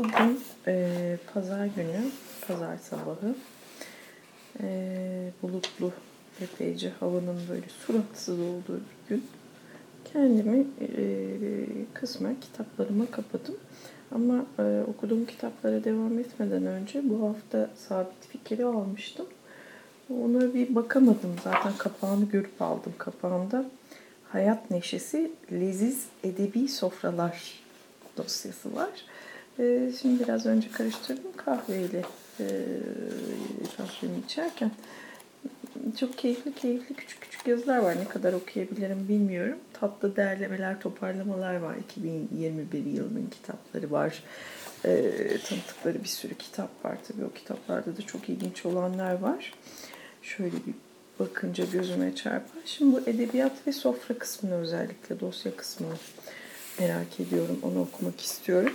Bugün e, pazar günü, pazar sabahı. E, bulutlu epeyce havanın böyle suratsız olduğu bir gün. Kendimi e, kısmen kitaplarıma kapadım. Ama e, okuduğum kitaplara devam etmeden önce bu hafta sabit fikri almıştım. Ona bir bakamadım. Zaten kapağını görüp aldım. Kapağında Hayat Neşesi Leziz Edebi Sofralar dosyası var. Ee, şimdi biraz önce karıştırdım kahveyle e, kahvemi içerken. Çok keyifli keyifli küçük küçük yazılar var. Ne kadar okuyabilirim bilmiyorum. Tatlı derlemeler, toparlamalar var. 2021 yılının kitapları var. E, tanıttıkları bir sürü kitap var. Tabii o kitaplarda da çok ilginç olanlar var. Şöyle bir bakınca gözüme çarpar. Şimdi bu edebiyat ve sofra kısmını özellikle dosya kısmını merak ediyorum. Onu okumak istiyorum.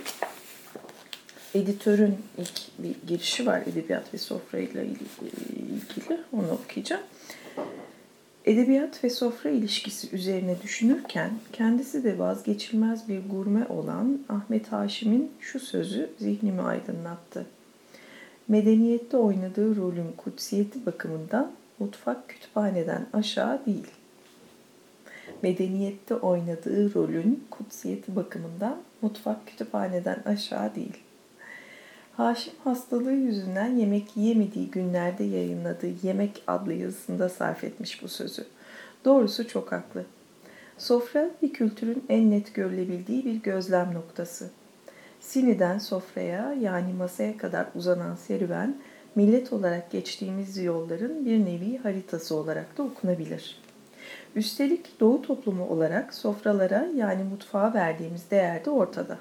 Editörün ilk bir girişi var edebiyat ve sofra ile ilgili. Onu okuyacağım. Edebiyat ve sofra ilişkisi üzerine düşünürken kendisi de vazgeçilmez bir gurme olan Ahmet Haşim'in şu sözü zihnimi aydınlattı. Medeniyette oynadığı rolün kutsiyeti bakımından mutfak kütüphaneden aşağı değil. Medeniyette oynadığı rolün kutsiyeti bakımından mutfak kütüphaneden aşağı değil. Haşim hastalığı yüzünden yemek yiyemediği günlerde yayınladığı Yemek adlı yazısında sarf etmiş bu sözü. Doğrusu çok haklı. Sofra bir kültürün en net görülebildiği bir gözlem noktası. Siniden sofraya yani masaya kadar uzanan serüven, millet olarak geçtiğimiz yolların bir nevi haritası olarak da okunabilir. Üstelik Doğu toplumu olarak sofralara yani mutfağa verdiğimiz değer de ortada.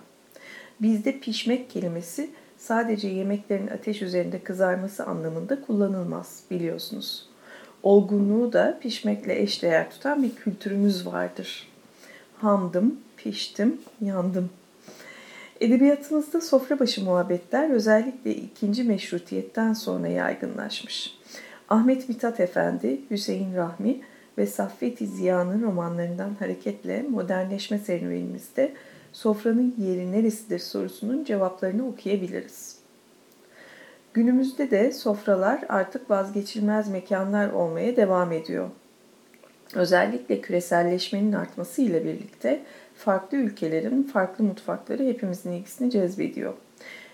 Bizde pişmek kelimesi sadece yemeklerin ateş üzerinde kızarması anlamında kullanılmaz biliyorsunuz. Olgunluğu da pişmekle eşdeğer tutan bir kültürümüz vardır. Hamdım, piştim, yandım. Edebiyatımızda sofra başı muhabbetler özellikle ikinci meşrutiyetten sonra yaygınlaşmış. Ahmet Mithat Efendi, Hüseyin Rahmi ve Saffet-i Ziya'nın romanlarından hareketle modernleşme serüvenimizde sofranın yeri neresidir sorusunun cevaplarını okuyabiliriz. Günümüzde de sofralar artık vazgeçilmez mekanlar olmaya devam ediyor. Özellikle küreselleşmenin artmasıyla birlikte farklı ülkelerin farklı mutfakları hepimizin ilgisini cezbediyor.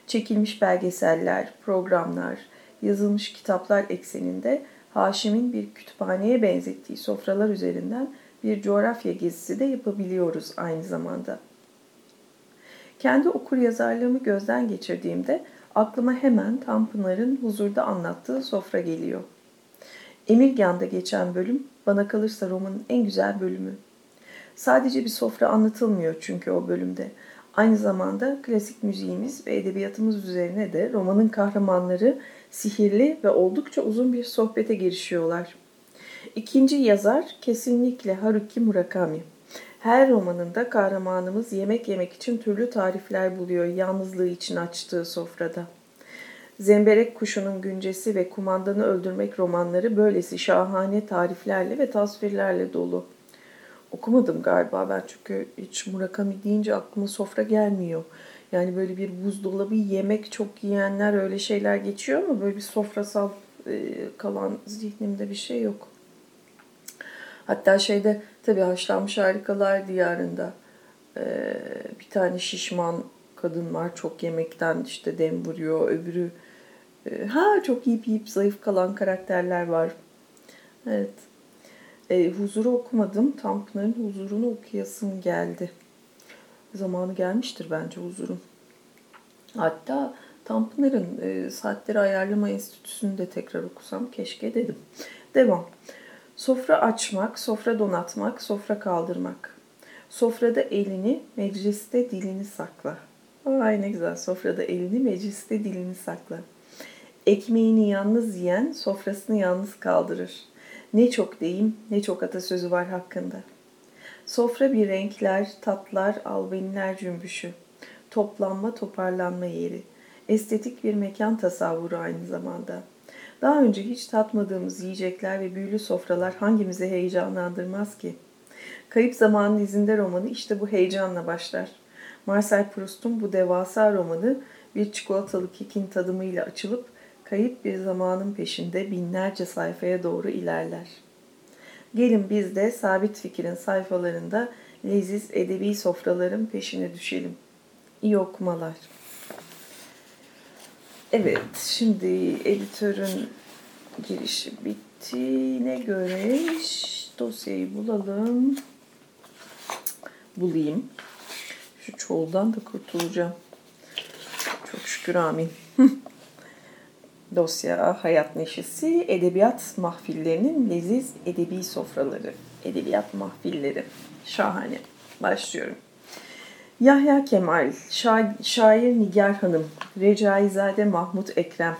Çekilmiş belgeseller, programlar, yazılmış kitaplar ekseninde Haşim'in bir kütüphaneye benzettiği sofralar üzerinden bir coğrafya gezisi de yapabiliyoruz aynı zamanda. Kendi okur yazarlığımı gözden geçirdiğimde aklıma hemen Tanpınar'ın huzurda anlattığı sofra geliyor. Emirgan'da geçen bölüm bana kalırsa romanın en güzel bölümü. Sadece bir sofra anlatılmıyor çünkü o bölümde. Aynı zamanda klasik müziğimiz ve edebiyatımız üzerine de romanın kahramanları sihirli ve oldukça uzun bir sohbete girişiyorlar. İkinci yazar kesinlikle Haruki Murakami. Her romanında kahramanımız yemek yemek için türlü tarifler buluyor yalnızlığı için açtığı sofrada. Zemberek Kuşu'nun Güncesi ve Kumandanı Öldürmek romanları böylesi şahane tariflerle ve tasvirlerle dolu. Okumadım galiba ben çünkü hiç Murakami deyince aklıma sofra gelmiyor. Yani böyle bir buzdolabı yemek çok yiyenler öyle şeyler geçiyor ama böyle bir sofrasal e, kalan zihnimde bir şey yok. Hatta şeyde tabii haşlanmış harikalar diyarında e, bir tane şişman kadın var çok yemekten işte dem vuruyor öbürü e, ha çok yiyip yiyip zayıf kalan karakterler var. Evet. E, huzuru okumadım. Tanpınar'ın huzurunu okuyasım geldi. Zamanı gelmiştir bence huzurun. Hatta Tanpınar'ın e, Saatleri Ayarlama Enstitüsü'nü de tekrar okusam keşke dedim. Devam. Sofra açmak, sofra donatmak, sofra kaldırmak. Sofrada elini, mecliste dilini sakla. Ay ne güzel. Sofrada elini, mecliste dilini sakla. Ekmeğini yalnız yiyen sofrasını yalnız kaldırır. Ne çok deyim, ne çok atasözü var hakkında. Sofra bir renkler, tatlar, albenler cümbüşü. Toplanma, toparlanma yeri. Estetik bir mekan tasavvuru aynı zamanda. Daha önce hiç tatmadığımız yiyecekler ve büyülü sofralar hangimizi heyecanlandırmaz ki? Kayıp Zamanın izinde romanı işte bu heyecanla başlar. Marcel Proust'un bu devasa romanı bir çikolatalı kekin tadımıyla açılıp kayıp bir zamanın peşinde binlerce sayfaya doğru ilerler. Gelin biz de sabit fikrin sayfalarında leziz edebi sofraların peşine düşelim. İyi okumalar. Evet, şimdi editörün girişi bittiğine göre dosyayı bulalım. Bulayım. Şu çoğuldan da kurtulacağım. Çok şükür amin. Dosya Hayat Neşesi Edebiyat Mahfillerinin Leziz Edebi Sofraları. Edebiyat Mahfilleri. Şahane. Başlıyorum. Yahya Kemal, şa şair Nigar Hanım, Recaizade Mahmut Ekrem,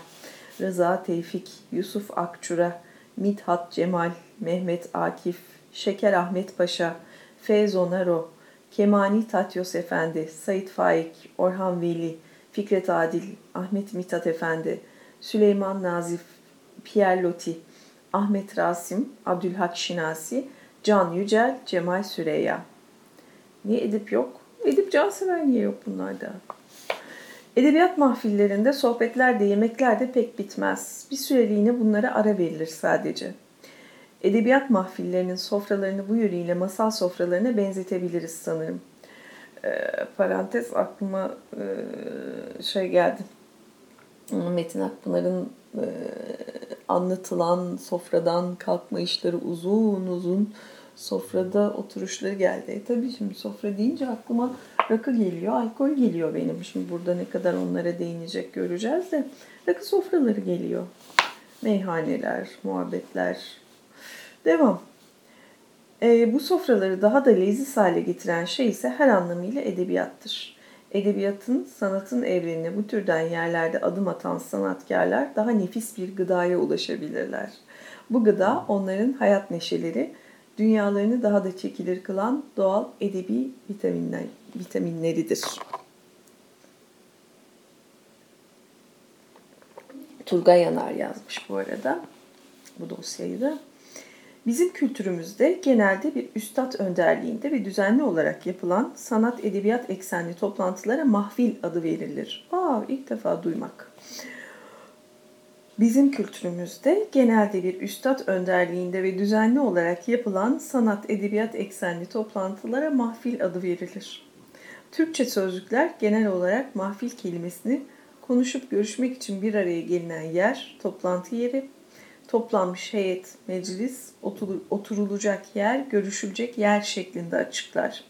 Rıza Tevfik, Yusuf Akçura, Mithat Cemal, Mehmet Akif, Şeker Ahmet Paşa, Feyzo Naro, Kemani Tatyos Efendi, Sait Faik, Orhan Veli, Fikret Adil, Ahmet Mithat Efendi, Süleyman Nazif, Pierre Loti, Ahmet Rasim, Abdülhak Şinasi, Can Yücel, Cemal Süreyya. Niye edip yok? Edip Cansever niye yok bunlarda? Edebiyat mahfillerinde sohbetlerde, yemeklerde pek bitmez. Bir süreliğine bunlara ara verilir sadece. Edebiyat mahfillerinin sofralarını bu yönüyle masal sofralarına benzetebiliriz sanırım. E, parantez aklıma e, şey geldi. Metin Akpınar'ın e, anlatılan sofradan kalkma işleri uzun uzun sofrada oturuşları geldi. E tabii şimdi sofra deyince aklıma rakı geliyor, alkol geliyor benim. Şimdi burada ne kadar onlara değinecek göreceğiz de rakı sofraları geliyor. Meyhaneler, muhabbetler. Devam. E, bu sofraları daha da leziz hale getiren şey ise her anlamıyla edebiyattır. Edebiyatın, sanatın evrenine bu türden yerlerde adım atan sanatkarlar daha nefis bir gıdaya ulaşabilirler. Bu gıda onların hayat neşeleri, dünyalarını daha da çekilir kılan doğal edebi vitaminler, vitaminleridir. Turgay Yanar yazmış bu arada bu dosyayı da. Bizim kültürümüzde genelde bir üstad önderliğinde ve düzenli olarak yapılan sanat edebiyat eksenli toplantılara mahfil adı verilir. Aa ilk defa duymak. Bizim kültürümüzde genelde bir üstad önderliğinde ve düzenli olarak yapılan sanat edebiyat eksenli toplantılara mahfil adı verilir. Türkçe sözlükler genel olarak mahfil kelimesini konuşup görüşmek için bir araya gelinen yer, toplantı yeri, toplanmış heyet, meclis, oturulacak yer, görüşülecek yer şeklinde açıklar.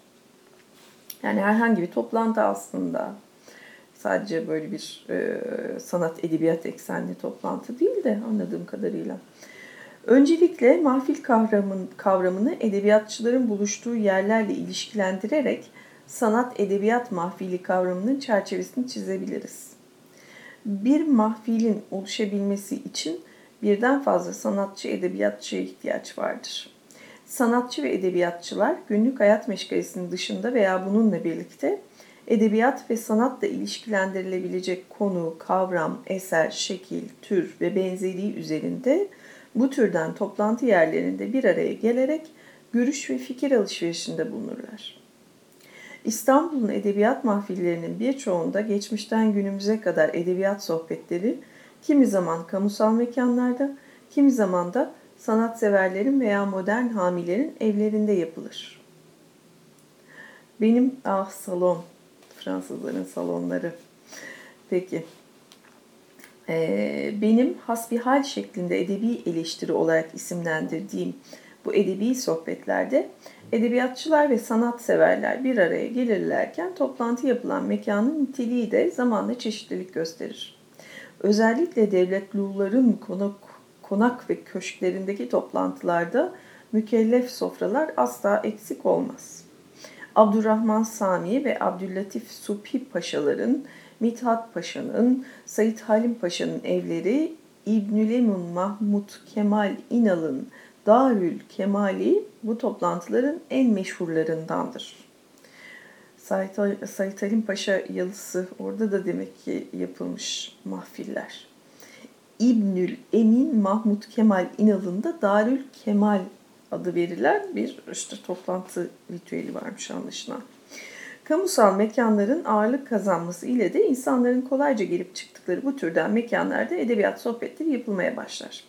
Yani herhangi bir toplantı aslında sadece böyle bir e, sanat edebiyat eksenli toplantı değil de anladığım kadarıyla. Öncelikle mahfil kavramın, kavramını edebiyatçıların buluştuğu yerlerle ilişkilendirerek sanat edebiyat mahfili kavramının çerçevesini çizebiliriz. Bir mahfilin oluşabilmesi için birden fazla sanatçı edebiyatçıya ihtiyaç vardır. Sanatçı ve edebiyatçılar günlük hayat meşgalesinin dışında veya bununla birlikte edebiyat ve sanatla ilişkilendirilebilecek konu, kavram, eser, şekil, tür ve benzeriği üzerinde bu türden toplantı yerlerinde bir araya gelerek görüş ve fikir alışverişinde bulunurlar. İstanbul'un edebiyat mahfillerinin birçoğunda geçmişten günümüze kadar edebiyat sohbetleri kimi zaman kamusal mekanlarda, kimi zaman da sanatseverlerin veya modern hamilerin evlerinde yapılır. Benim ah salon, Fransızların salonları. Peki. Ee, benim hasbihal şeklinde edebi eleştiri olarak isimlendirdiğim bu edebi sohbetlerde edebiyatçılar ve sanatseverler bir araya gelirlerken toplantı yapılan mekanın niteliği de zamanla çeşitlilik gösterir. Özellikle devletluların konak, konak ve köşklerindeki toplantılarda mükellef sofralar asla eksik olmaz. Abdurrahman Sami ve Abdüllatif Subhi Paşaların, Mithat Paşa'nın, Said Halim Paşa'nın evleri İbnülemun Mahmud Kemal İnal'ın Darül Kemali bu toplantıların en meşhurlarındandır. Said Halim Paşa yalısı orada da demek ki yapılmış mahfiller. İbnül Emin Mahmud Kemal İnal'ın da Darül Kemal adı verilen bir işte toplantı ritüeli varmış anlaşılan. Kamusal mekanların ağırlık kazanması ile de insanların kolayca gelip çıktıkları bu türden mekanlarda edebiyat sohbetleri yapılmaya başlar.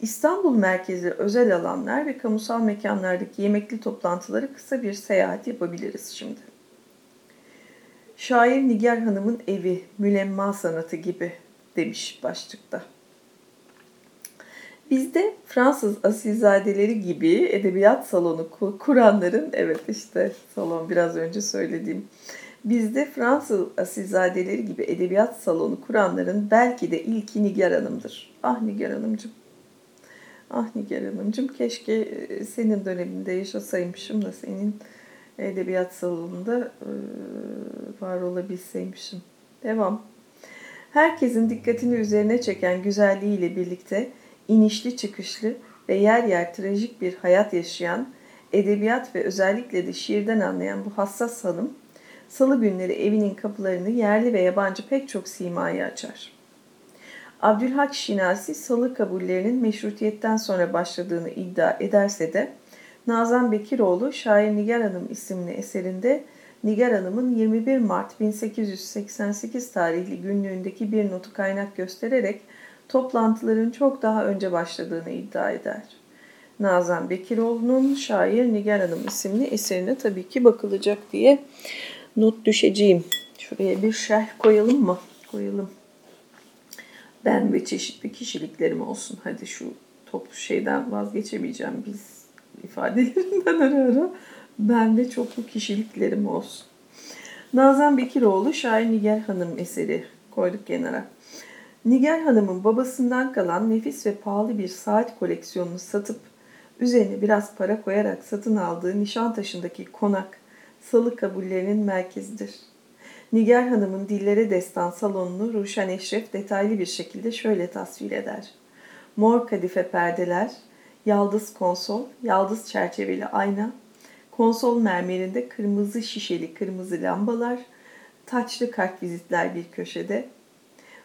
İstanbul merkezi özel alanlar ve kamusal mekanlardaki yemekli toplantıları kısa bir seyahat yapabiliriz şimdi. Şair Nigar Hanım'ın evi, mülemma sanatı gibi demiş başlıkta. Bizde Fransız asilzadeleri gibi edebiyat salonu kuranların, evet işte salon biraz önce söylediğim, bizde Fransız asilzadeleri gibi edebiyat salonu kuranların belki de ilki Nigar Hanım'dır. Ah Nigar Hanımcığım. Ah Nigar Hanımcığım keşke e, senin döneminde yaşasaymışım da senin edebiyat salonunda e, var olabilseymişim. Devam. Herkesin dikkatini üzerine çeken güzelliğiyle birlikte inişli çıkışlı ve yer yer trajik bir hayat yaşayan, edebiyat ve özellikle de şiirden anlayan bu hassas hanım, salı günleri evinin kapılarını yerli ve yabancı pek çok simayı açar. Abdülhak Şinasi salı kabullerinin meşrutiyetten sonra başladığını iddia ederse de Nazan Bekiroğlu Şair Nigar Hanım isimli eserinde Nigar Hanım'ın 21 Mart 1888 tarihli günlüğündeki bir notu kaynak göstererek toplantıların çok daha önce başladığını iddia eder. Nazan Bekiroğlu'nun Şair Nigar Hanım isimli eserine tabii ki bakılacak diye not düşeceğim. Şuraya bir şerh koyalım mı? Koyalım. Ben ve çeşitli kişiliklerim olsun. Hadi şu toplu şeyden vazgeçemeyeceğim biz ifadelerinden ara ara. Ben ve çoklu kişiliklerim olsun. Nazan Bekiroğlu Şair Nigar Hanım eseri koyduk kenara. Nigar Hanım'ın babasından kalan nefis ve pahalı bir saat koleksiyonunu satıp üzerine biraz para koyarak satın aldığı Nişantaşı'ndaki konak salı kabullerinin merkezidir. Nigar Hanım'ın dillere destan salonunu Ruşen Eşref detaylı bir şekilde şöyle tasvir eder. Mor kadife perdeler, yaldız konsol, yaldız çerçeveli ayna, konsol mermerinde kırmızı şişeli kırmızı lambalar, taçlı kartvizitler bir köşede,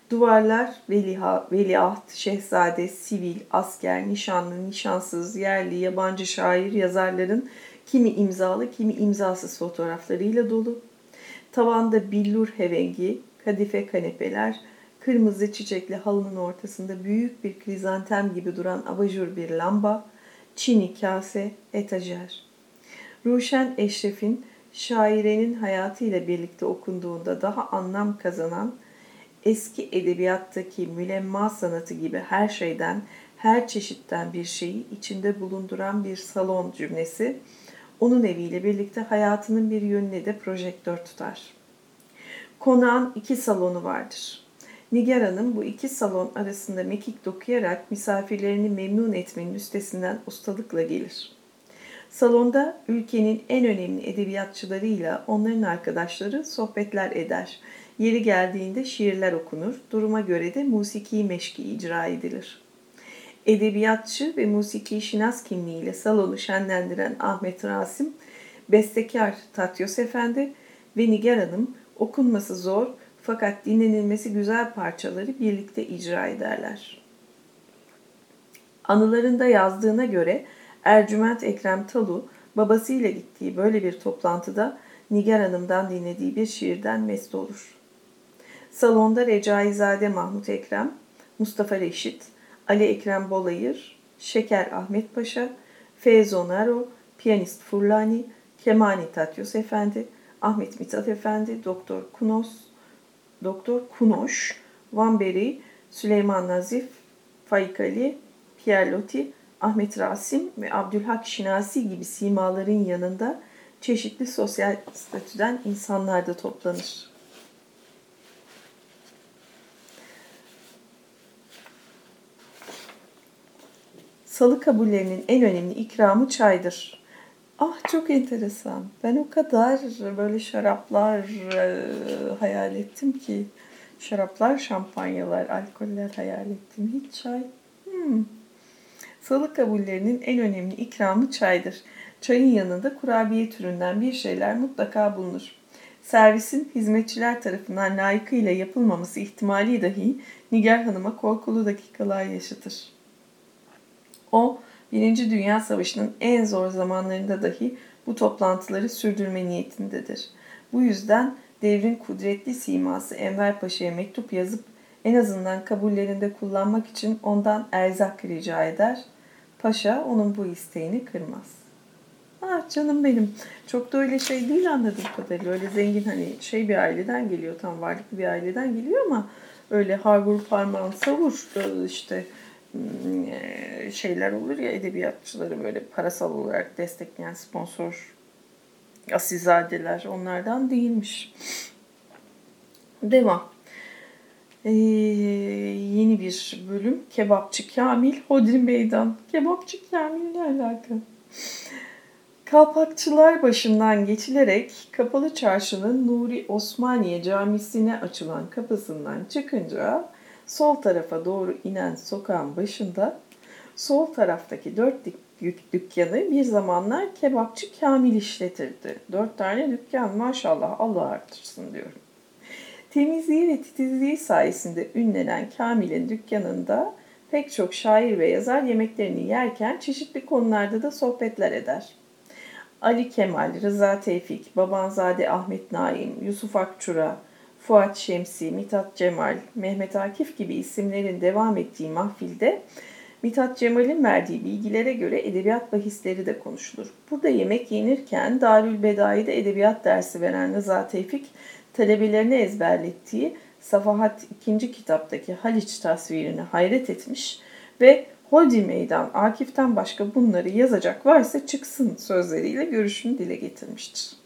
Duvarlar veliha, veliaht, şehzade, sivil, asker, nişanlı, nişansız, yerli, yabancı şair, yazarların kimi imzalı, kimi imzasız fotoğraflarıyla dolu. Tavanda billur hevengi, kadife kanepeler, kırmızı çiçekli halının ortasında büyük bir krizantem gibi duran abajur bir lamba, çini kase, etajer. Ruşen Eşref'in şairenin hayatıyla birlikte okunduğunda daha anlam kazanan eski edebiyattaki mülemma sanatı gibi her şeyden, her çeşitten bir şeyi içinde bulunduran bir salon cümlesi, onun eviyle birlikte hayatının bir yönüne de projektör tutar. Konağın iki salonu vardır. Nigar Hanım bu iki salon arasında mekik dokuyarak misafirlerini memnun etmenin üstesinden ustalıkla gelir. Salonda ülkenin en önemli edebiyatçılarıyla onların arkadaşları sohbetler eder Yeri geldiğinde şiirler okunur, duruma göre de musiki meşki icra edilir. Edebiyatçı ve musiki şinas kimliğiyle salonu şenlendiren Ahmet Rasim, bestekar Tatyos Efendi ve Nigar Hanım okunması zor fakat dinlenilmesi güzel parçaları birlikte icra ederler. Anılarında yazdığına göre Ercüment Ekrem Talu babasıyla gittiği böyle bir toplantıda Nigar Hanım'dan dinlediği bir şiirden mest olur. Salonda Recaizade Mahmut Ekrem, Mustafa Reşit, Ali Ekrem Bolayır, Şeker Ahmet Paşa, Feyzo Naro, Piyanist Furlani, Kemani Tatyos Efendi, Ahmet Mithat Efendi, Doktor Kunos, Doktor Kunoş, Van Beri, Süleyman Nazif, Faik Ali, Pierre Loti, Ahmet Rasim ve Abdülhak Şinasi gibi simaların yanında çeşitli sosyal statüden insanlar da toplanır. Salı kabullerinin en önemli ikramı çaydır. Ah çok enteresan. Ben o kadar böyle şaraplar e, hayal ettim ki. Şaraplar, şampanyalar, alkoller hayal ettim. Hiç çay. Hmm. Salı kabullerinin en önemli ikramı çaydır. Çayın yanında kurabiye türünden bir şeyler mutlaka bulunur. Servisin hizmetçiler tarafından layıkıyla yapılmaması ihtimali dahi Nigar Hanım'a korkulu dakikalar yaşatır. O, Birinci Dünya Savaşı'nın en zor zamanlarında dahi bu toplantıları sürdürme niyetindedir. Bu yüzden devrin kudretli siması Enver Paşa'ya mektup yazıp en azından kabullerinde kullanmak için ondan erzak rica eder. Paşa onun bu isteğini kırmaz. Ah canım benim. Çok da öyle şey değil anladığım kadarıyla. Öyle zengin hani şey bir aileden geliyor. Tam varlıklı bir aileden geliyor ama öyle harvur parmağın savur işte hmm, şeyler olur ya edebiyatçıları böyle parasal olarak destekleyen sponsor asilzadeler onlardan değilmiş. Devam. Ee, yeni bir bölüm. Kebapçı Kamil Hodri Meydan. Kebapçı Kamil ne alaka? Kalpakçılar başından geçilerek Kapalı Çarşı'nın Nuri Osmaniye Camisi'ne açılan kapısından çıkınca sol tarafa doğru inen sokağın başında sol taraftaki dört dükkanı bir zamanlar kebapçı Kamil işletirdi. Dört tane dükkan maşallah Allah artırsın diyorum. Temizliği ve titizliği sayesinde ünlenen Kamil'in dükkanında pek çok şair ve yazar yemeklerini yerken çeşitli konularda da sohbetler eder. Ali Kemal, Rıza Tevfik, Babanzade Ahmet Naim, Yusuf Akçura, Fuat Şemsi, Mithat Cemal, Mehmet Akif gibi isimlerin devam ettiği mahfilde Mithat Cemal'in verdiği bilgilere göre edebiyat bahisleri de konuşulur. Burada yemek yenirken Darül Bedai'de edebiyat dersi veren Rıza Tevfik talebelerine ezberlettiği Safahat ikinci kitaptaki Haliç tasvirini hayret etmiş ve Holdi Meydan Akif'ten başka bunları yazacak varsa çıksın sözleriyle görüşünü dile getirmiştir.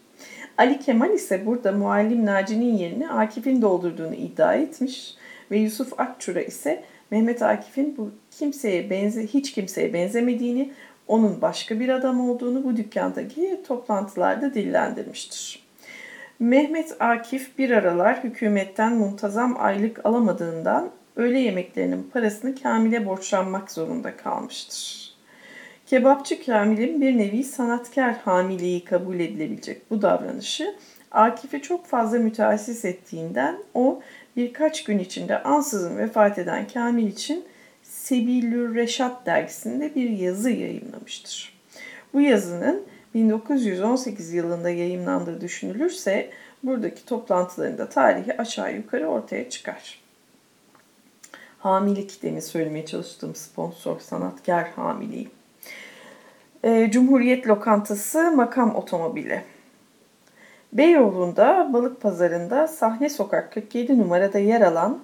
Ali Kemal ise burada muallim Naci'nin yerini Akif'in doldurduğunu iddia etmiş ve Yusuf Akçura ise Mehmet Akif'in bu kimseye benze hiç kimseye benzemediğini, onun başka bir adam olduğunu bu dükkandaki toplantılarda dillendirmiştir. Mehmet Akif bir aralar hükümetten muntazam aylık alamadığından öğle yemeklerinin parasını Kamil'e borçlanmak zorunda kalmıştır. Kebapçı Kamil'in bir nevi sanatkar hamiliği kabul edilebilecek bu davranışı Akif'i çok fazla müteassis ettiğinden o birkaç gün içinde ansızın vefat eden Kamil için Sebilür Reşat dergisinde bir yazı yayınlamıştır. Bu yazının 1918 yılında yayınlandığı düşünülürse buradaki toplantıların da tarihi aşağı yukarı ortaya çıkar. Hamilik demin söylemeye çalıştığım sponsor sanatkar hamiliği. E, Cumhuriyet Lokantası Makam Otomobili. Beyoğlu'nda Balık Pazarı'nda Sahne Sokak 47 numarada yer alan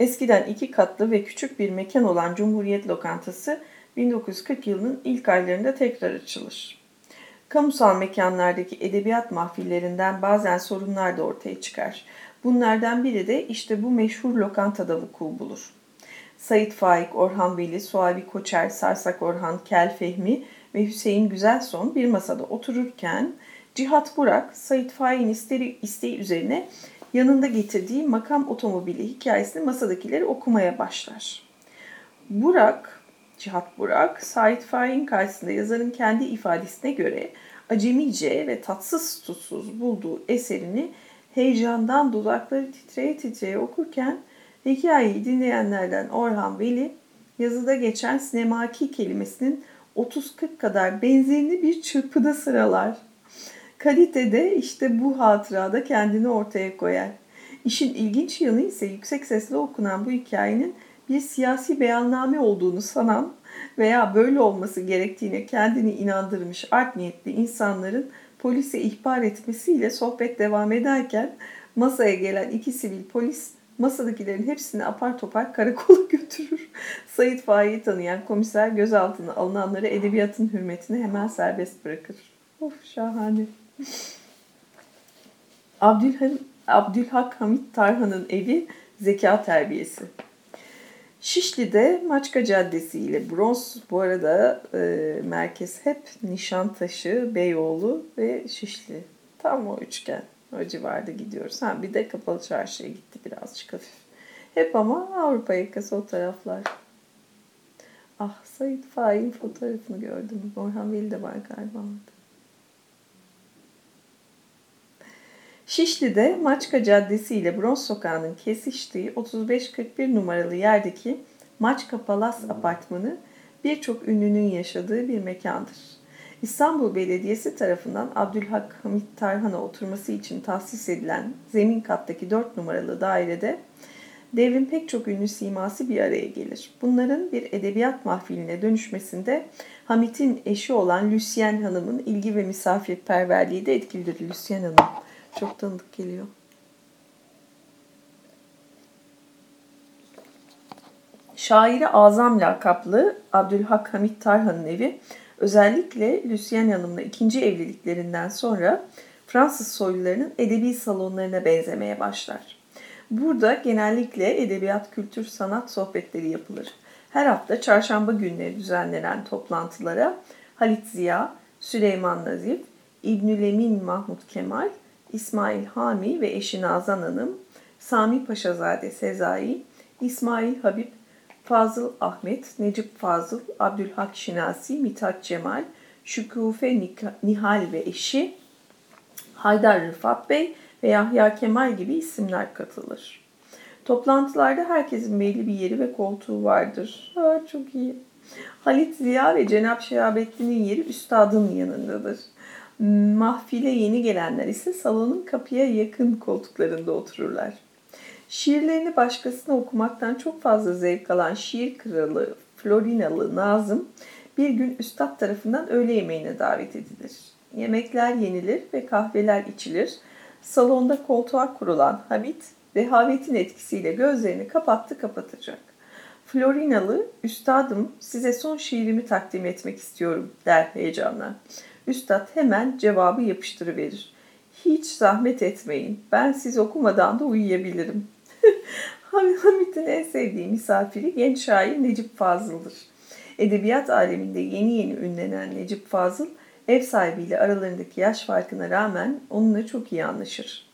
eskiden iki katlı ve küçük bir mekan olan Cumhuriyet Lokantası 1940 yılının ilk aylarında tekrar açılır. Kamusal mekanlardaki edebiyat mahfillerinden bazen sorunlar da ortaya çıkar. Bunlardan biri de işte bu meşhur lokantada vuku bulur. Sait Faik, Orhan Veli, Suavi Koçer, Sarsak Orhan, Kel Fehmi ve Hüseyin Güzelson bir masada otururken Cihat Burak, Sait Faik'in isteği, üzerine yanında getirdiği makam otomobili hikayesini masadakileri okumaya başlar. Burak, Cihat Burak, Sait Faik'in karşısında yazarın kendi ifadesine göre acemice ve tatsız tutsuz bulduğu eserini heyecandan dudakları titreye titreye okurken hikayeyi dinleyenlerden Orhan Veli yazıda geçen sinemaki kelimesinin 30-40 kadar benzerini bir çırpıda sıralar. Kalitede işte bu hatırada kendini ortaya koyar. İşin ilginç yanı ise yüksek sesle okunan bu hikayenin bir siyasi beyanname olduğunu sanan veya böyle olması gerektiğine kendini inandırmış art niyetli insanların polise ihbar etmesiyle sohbet devam ederken masaya gelen iki sivil polis masadakilerin hepsini apar topar karakola götürür. Sayit Faik'i tanıyan komiser gözaltına alınanları edebiyatın hürmetine hemen serbest bırakır. Of şahane. Abdülham, Abdülhak Hamit Tarhan'ın evi zeka terbiyesi. Şişli'de Maçka Caddesi ile Bronz bu arada e, merkez hep Nişantaşı, Beyoğlu ve Şişli. Tam o üçgen. O civarda gidiyoruz. Ha, bir de kapalı çarşıya gitti birazcık hafif. Hep ama Avrupa yakası o taraflar. Ah Sayit Faik'in fotoğrafını gördüm. Orhan Veli de var galiba. Şişli'de Maçka Caddesi ile Bronz Sokağı'nın kesiştiği 3541 numaralı yerdeki Maçka Palas Apartmanı birçok ünlünün yaşadığı bir mekandır. İstanbul Belediyesi tarafından Abdülhak Hamit Tarhan'a oturması için tahsis edilen zemin kattaki 4 numaralı dairede devrin pek çok ünlü siması bir araya gelir. Bunların bir edebiyat mahfiline dönüşmesinde Hamit'in eşi olan Lucien Hanım'ın ilgi ve misafirperverliği de etkilidir. Lucien Hanım çok tanıdık geliyor. Şairi Azam lakaplı Abdülhak Hamit Tarhan'ın evi özellikle Lucien Hanım'la ikinci evliliklerinden sonra Fransız soylularının edebi salonlarına benzemeye başlar. Burada genellikle edebiyat, kültür, sanat sohbetleri yapılır. Her hafta çarşamba günleri düzenlenen toplantılara Halit Ziya, Süleyman Nazif, İbnülemin Mahmut Kemal, İsmail Hami ve eşi Nazan Hanım, Sami Paşazade Sezai, İsmail Habib Fazıl Ahmet, Necip Fazıl, Abdülhak Şinasi, Mithat Cemal, Şükufe Nihal ve eşi, Haydar Rıfat Bey ve Yahya Kemal gibi isimler katılır. Toplantılarda herkesin belli bir yeri ve koltuğu vardır. Aa, çok iyi. Halit Ziya ve Cenap Şehabettin'in yeri üstadın yanındadır. Mahfile yeni gelenler ise salonun kapıya yakın koltuklarında otururlar. Şiirlerini başkasına okumaktan çok fazla zevk alan şiir kralı Florinalı Nazım bir gün üstad tarafından öğle yemeğine davet edilir. Yemekler yenilir ve kahveler içilir. Salonda koltuğa kurulan Hamit rehavetin etkisiyle gözlerini kapattı kapatacak. Florinalı, üstadım size son şiirimi takdim etmek istiyorum der heyecanla. Üstad hemen cevabı yapıştırıverir. Hiç zahmet etmeyin. Ben siz okumadan da uyuyabilirim. Hamit'in en sevdiği misafiri genç şair Necip Fazıl'dır. Edebiyat aleminde yeni yeni ünlenen Necip Fazıl, ev sahibiyle aralarındaki yaş farkına rağmen onunla çok iyi anlaşır.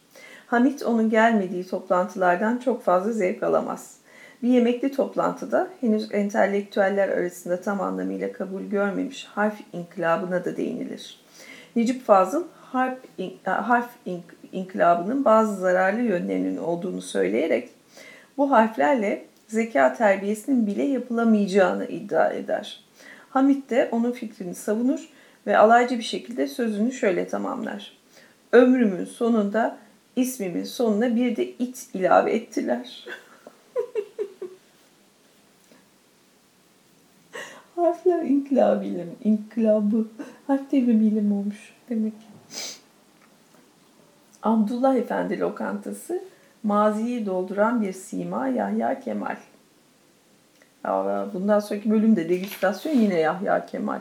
Hamit onun gelmediği toplantılardan çok fazla zevk alamaz. Bir yemekli toplantıda henüz entelektüeller arasında tam anlamıyla kabul görmemiş harf inkılabına da değinilir. Necip Fazıl harf, harf inkılabının bazı zararlı yönlerinin olduğunu söyleyerek bu harflerle zeka terbiyesinin bile yapılamayacağını iddia eder. Hamit de onun fikrini savunur ve alaycı bir şekilde sözünü şöyle tamamlar. Ömrümün sonunda ismimin sonuna bir de it ilave ettiler. Harfler inkılabıyla, inkılabı, harf devrimiyle mi olmuş demek Abdullah Efendi lokantası maziyi dolduran bir sima Yahya Kemal. Bundan sonraki bölümde degüstasyon yine Yahya Kemal.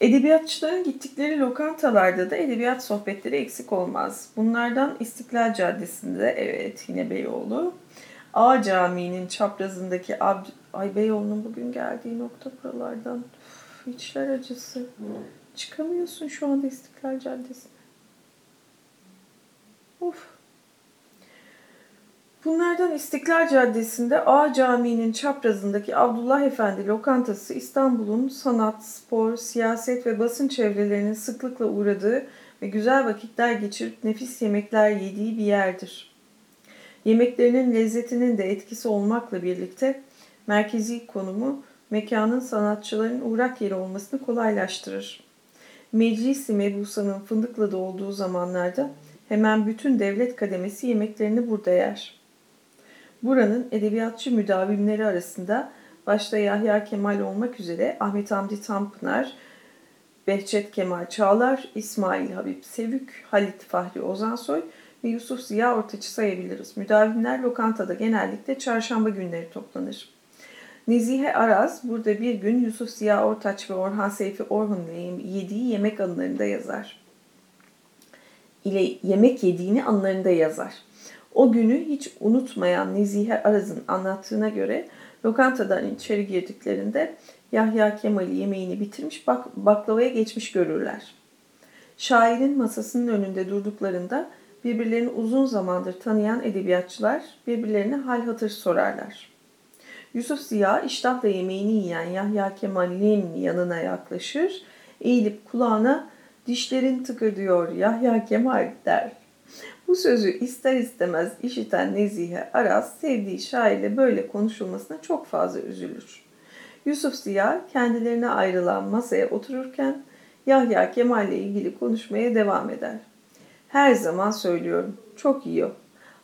Edebiyatçıların gittikleri lokantalarda da edebiyat sohbetleri eksik olmaz. Bunlardan İstiklal Caddesi'nde, evet yine Beyoğlu. A Camii'nin çaprazındaki Ab Ay Beyoğlu'nun bugün geldiği nokta buralardan. Üf, içler acısı. Çıkamıyorsun şu anda İstiklal Caddesi'ne. Uf. Bunlardan İstiklal Caddesi'nde A Camii'nin çaprazındaki Abdullah Efendi lokantası İstanbul'un sanat, spor, siyaset ve basın çevrelerinin sıklıkla uğradığı ve güzel vakitler geçirip nefis yemekler yediği bir yerdir. Yemeklerinin lezzetinin de etkisi olmakla birlikte merkezi konumu mekanın sanatçıların uğrak yeri olmasını kolaylaştırır. Meclisi Mebusan'ın Fındıklı'da olduğu zamanlarda hemen bütün devlet kademesi yemeklerini burada yer. Buranın edebiyatçı müdavimleri arasında başta Yahya Kemal olmak üzere Ahmet Hamdi Tanpınar, Behçet Kemal Çağlar, İsmail Habib Sevük, Halit Fahri Ozansoy ve Yusuf Ziya Ortaç'ı sayabiliriz. Müdavimler lokantada genellikle çarşamba günleri toplanır. Nezihe Araz burada bir gün Yusuf Ziya Ortaç ve Orhan Seyfi Orhun'la yediği yemek anılarında yazar. İle yemek yediğini anılarında yazar. O günü hiç unutmayan Nezihe Araz'ın anlattığına göre lokantadan içeri girdiklerinde Yahya Kemal'i yemeğini bitirmiş bak baklavaya geçmiş görürler. Şairin masasının önünde durduklarında birbirlerini uzun zamandır tanıyan edebiyatçılar birbirlerine hal hatır sorarlar. Yusuf Ziya iştahla yemeğini yiyen Yahya Kemal'in yanına yaklaşır, eğilip kulağına dişlerin tıkırdıyor Yahya Kemal der. Bu sözü ister istemez işiten Nezihe Aras sevdiği şairle böyle konuşulmasına çok fazla üzülür. Yusuf Ziya kendilerine ayrılan masaya otururken Yahya Kemal ile ilgili konuşmaya devam eder. Her zaman söylüyorum, çok yiyor.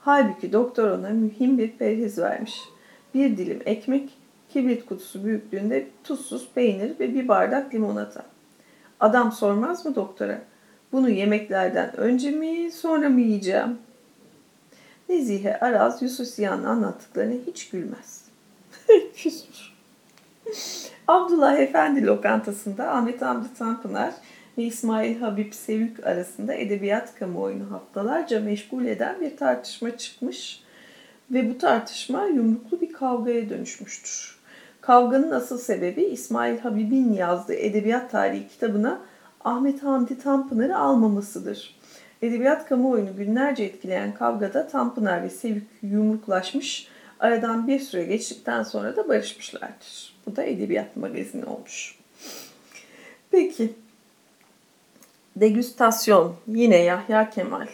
Halbuki doktor ona mühim bir perhiz vermiş. Bir dilim ekmek, kibrit kutusu büyüklüğünde tuzsuz peynir ve bir bardak limonata. Adam sormaz mı doktora? Bunu yemeklerden önce mi, sonra mı yiyeceğim? Nezihe Araz Yusuf Ziya'nın anlattıklarına hiç gülmez. Küsmüş. Abdullah Efendi lokantasında Ahmet Hamdi Tanpınar ve İsmail Habib Sevük arasında edebiyat kamuoyunu haftalarca meşgul eden bir tartışma çıkmış ve bu tartışma yumruklu bir kavgaya dönüşmüştür. Kavganın asıl sebebi İsmail Habib'in yazdığı edebiyat tarihi kitabına Ahmet Hamdi Tanpınar'ı almamasıdır. Edebiyat kamuoyunu günlerce etkileyen kavgada Tanpınar ve Sevük yumruklaşmış, aradan bir süre geçtikten sonra da barışmışlardır. Bu da edebiyat magazini olmuş. Peki, degüstasyon yine Yahya Kemal.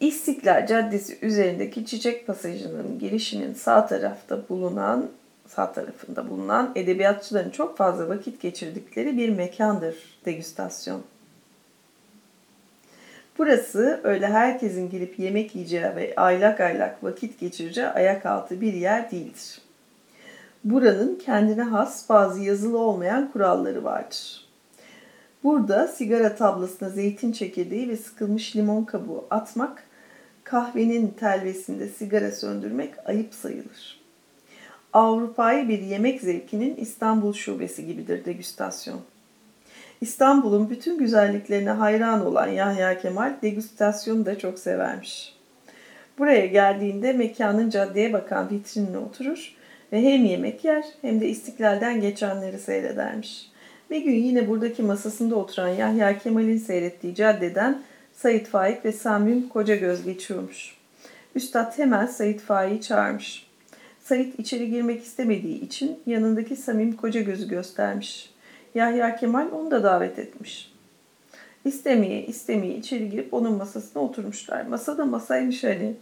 İstiklal Caddesi üzerindeki çiçek pasajının girişinin sağ tarafta bulunan sağ tarafında bulunan edebiyatçıların çok fazla vakit geçirdikleri bir mekandır degüstasyon. Burası öyle herkesin gelip yemek yiyeceği ve aylak aylak vakit geçireceği ayak altı bir yer değildir. Buranın kendine has bazı yazılı olmayan kuralları vardır. Burada sigara tablasına zeytin çekirdeği ve sıkılmış limon kabuğu atmak, kahvenin telvesinde sigara söndürmek ayıp sayılır. Avrupa'yı bir yemek zevkinin İstanbul şubesi gibidir degüstasyon. İstanbul'un bütün güzelliklerine hayran olan Yahya Kemal degüstasyonu da çok severmiş. Buraya geldiğinde mekanın caddeye bakan vitrinine oturur ve hem yemek yer hem de istiklalden geçenleri seyredermiş. Bir gün yine buradaki masasında oturan Yahya Kemal'in seyrettiği caddeden Sayit Faik ve Samim Kocagöz geçiyormuş. Üstad hemen Sayit Faik'i çağırmış. Sayit içeri girmek istemediği için yanındaki Samim Kocagöz'ü göstermiş. Yahya Kemal onu da davet etmiş. İstemeye istemeye içeri girip onun masasına oturmuşlar. Masa da masaymış hani.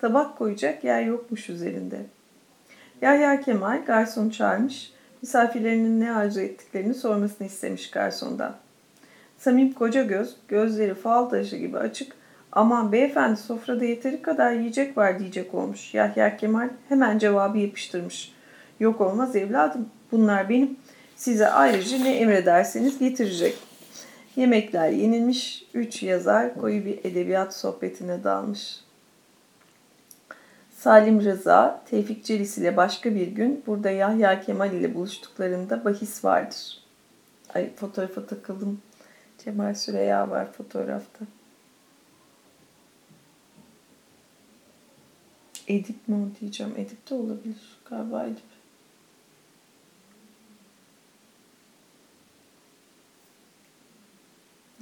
Tabak koyacak yer yokmuş üzerinde. Yahya Kemal garson çağırmış. Misafirlerinin ne arzu ettiklerini sormasını istemiş garsondan. Samim koca göz, gözleri fal taşı gibi açık. Aman beyefendi sofrada yeteri kadar yiyecek var diyecek olmuş. Yahya Kemal hemen cevabı yapıştırmış. Yok olmaz evladım bunlar benim. Size ayrıca ne emrederseniz getirecek. Yemekler yenilmiş, üç yazar koyu bir edebiyat sohbetine dalmış. Salim Rıza, Tevfik Celis ile başka bir gün burada Yahya Kemal ile buluştuklarında bahis vardır. Ay fotoğrafa takıldım. Cemal Süreya var fotoğrafta. Edip mi diyeceğim. Edip de olabilir. Galiba Edip.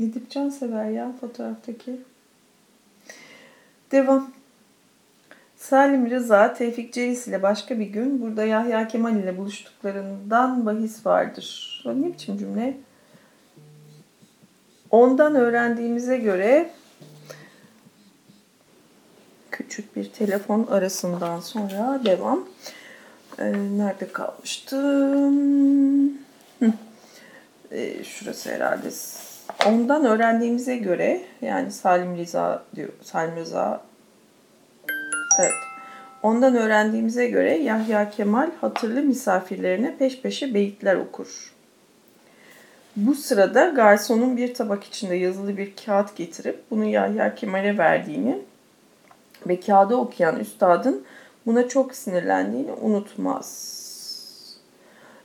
Edip Cansever ya fotoğraftaki. Devam. Salim Rıza, Tevfik Celis ile başka bir gün burada Yahya Kemal ile buluştuklarından bahis vardır. Ne biçim cümle? Ondan öğrendiğimize göre küçük bir telefon arasından sonra devam. Ee, nerede kalmıştım? Ee, şurası herhalde. Ondan öğrendiğimize göre yani Salim Rıza diyor. Salim Rıza Evet. Ondan öğrendiğimize göre Yahya Kemal hatırlı misafirlerine peş peşe beyitler okur. Bu sırada garsonun bir tabak içinde yazılı bir kağıt getirip bunu Yahya Kemal'e verdiğini ve kağıdı okuyan üstadın buna çok sinirlendiğini unutmaz.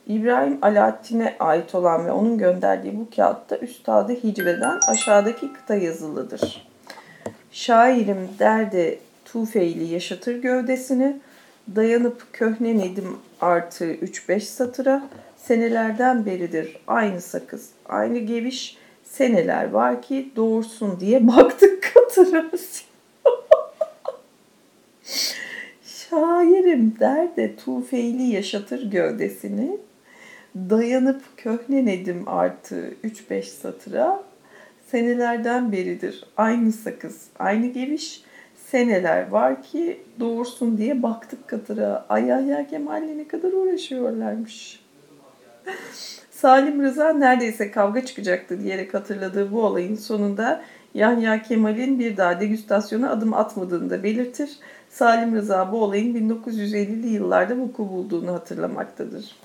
İbrahim Alaaddin'e ait olan ve onun gönderdiği bu kağıtta üstadı hicveden aşağıdaki kıta yazılıdır. Şairim derdi Tufeyli yaşatır gövdesini, dayanıp köhne Nedim artı 3-5 satıra, senelerden beridir aynı sakız, aynı geviş, seneler var ki doğursun diye baktık katıra. Şairim der de Tufeyli yaşatır gövdesini, dayanıp köhne Nedim artı 3-5 satıra, senelerden beridir aynı sakız, aynı geviş, seneler var ki doğursun diye baktık Katar'a. Ay Yahya Kemal'le ne kadar uğraşıyorlarmış. Salim Rıza neredeyse kavga çıkacaktı diyerek hatırladığı bu olayın sonunda Yahya Kemal'in bir daha degüstasyona adım atmadığını da belirtir. Salim Rıza bu olayın 1950'li yıllarda vuku bulduğunu hatırlamaktadır.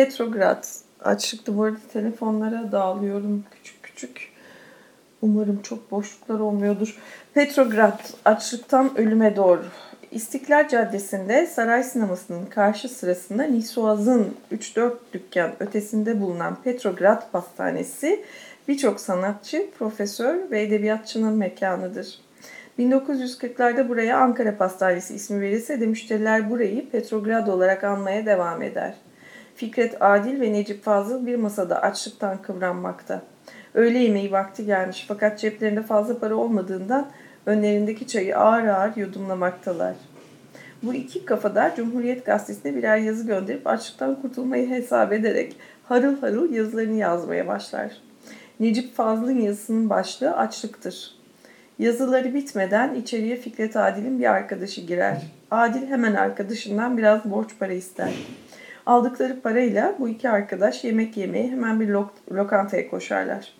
Petrograd açlıkta bu arada telefonlara dağılıyorum küçük küçük. Umarım çok boşluklar olmuyordur. Petrograd açlıktan ölüme doğru. İstiklal Caddesi'nde Saray Sineması'nın karşı sırasında Nisuaz'ın 3-4 dükkan ötesinde bulunan Petrograd Pastanesi birçok sanatçı, profesör ve edebiyatçının mekanıdır. 1940'larda buraya Ankara Pastanesi ismi verilse de müşteriler burayı Petrograd olarak anmaya devam eder. Fikret Adil ve Necip Fazıl bir masada açlıktan kıvranmakta. Öğle yemeği vakti gelmiş fakat ceplerinde fazla para olmadığından önlerindeki çayı ağır ağır yudumlamaktalar. Bu iki kafadar Cumhuriyet Gazetesi'ne birer yazı gönderip açlıktan kurtulmayı hesap ederek harıl harıl yazılarını yazmaya başlar. Necip Fazıl'ın yazısının başlığı açlıktır. Yazıları bitmeden içeriye Fikret Adil'in bir arkadaşı girer. Adil hemen arkadaşından biraz borç para ister. Aldıkları parayla bu iki arkadaş yemek yemeye hemen bir lok lokantaya koşarlar.